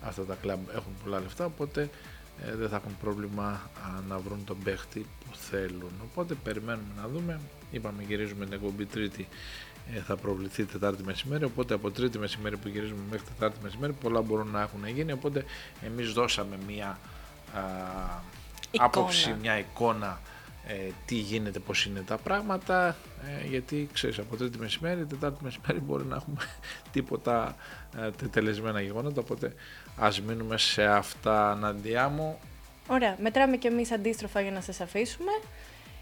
αυτά τα κλαμπ έχουν πολλά λεφτά, οπότε ε, δεν θα έχουν πρόβλημα να βρουν τον παίχτη που θέλουν. Οπότε περιμένουμε να δούμε. Είπαμε γυρίζουμε την εκπομπή Τρίτη ε, θα προβληθεί Τετάρτη μεσημέρι. Οπότε από Τρίτη μεσημέρι που γυρίζουμε μέχρι Τετάρτη μεσημέρι πολλά μπορούν να έχουν γίνει. Οπότε εμείς δώσαμε μία α, άποψη, μια εικόνα ε, τι γίνεται, πώς είναι τα πράγματα, ε, γιατί ξέρεις από τρίτη μεσημέρι, τετάρτη μεσημέρι μπορεί να έχουμε [laughs] τίποτα ε, τετελεσμένα γεγονότα, οπότε ας μείνουμε σε αυτά Ναντιά μου. Ωραία, μετράμε και εμείς αντίστροφα για να σας αφήσουμε.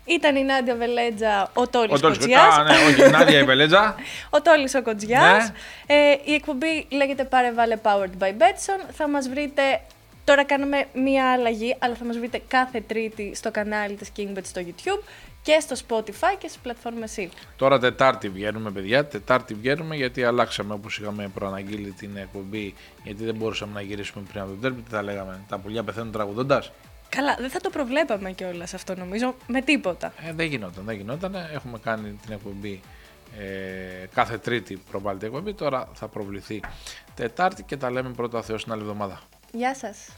Ήταν η Νάντια Βελέτζα, ο Τόλης ο Κοτζιάς. ναι, όχι, η Νάντια η Βελέτζα. [laughs] ο Τόλης ο Κοτζιάς. Ναι. Ε, η εκπομπή λέγεται Πάρε Βάλε Powered by Betson. Θα μας βρείτε Τώρα κάνουμε μία αλλαγή, αλλά θα μας βρείτε κάθε Τρίτη στο κανάλι της KingBet στο YouTube και στο Spotify και στις πλατφόρμες C. Τώρα Τετάρτη βγαίνουμε, παιδιά. Τετάρτη βγαίνουμε γιατί αλλάξαμε όπως είχαμε προαναγγείλει την εκπομπή. Γιατί δεν μπορούσαμε να γυρίσουμε πριν από το τέρμι. Τι θα λέγαμε, τα πουλιά πεθαίνουν τραγουδώντας; Καλά, δεν θα το προβλέπαμε κιόλας αυτό νομίζω με τίποτα. Ε, δεν γινόταν, δεν γινόταν. Έχουμε κάνει την εκπομπή ε, κάθε Τρίτη προβάλλεται εκπομπή. Τώρα θα προβληθεί Τετάρτη και τα λέμε πρώτα Θεός την άλλη εβδομάδα. Γεια σας.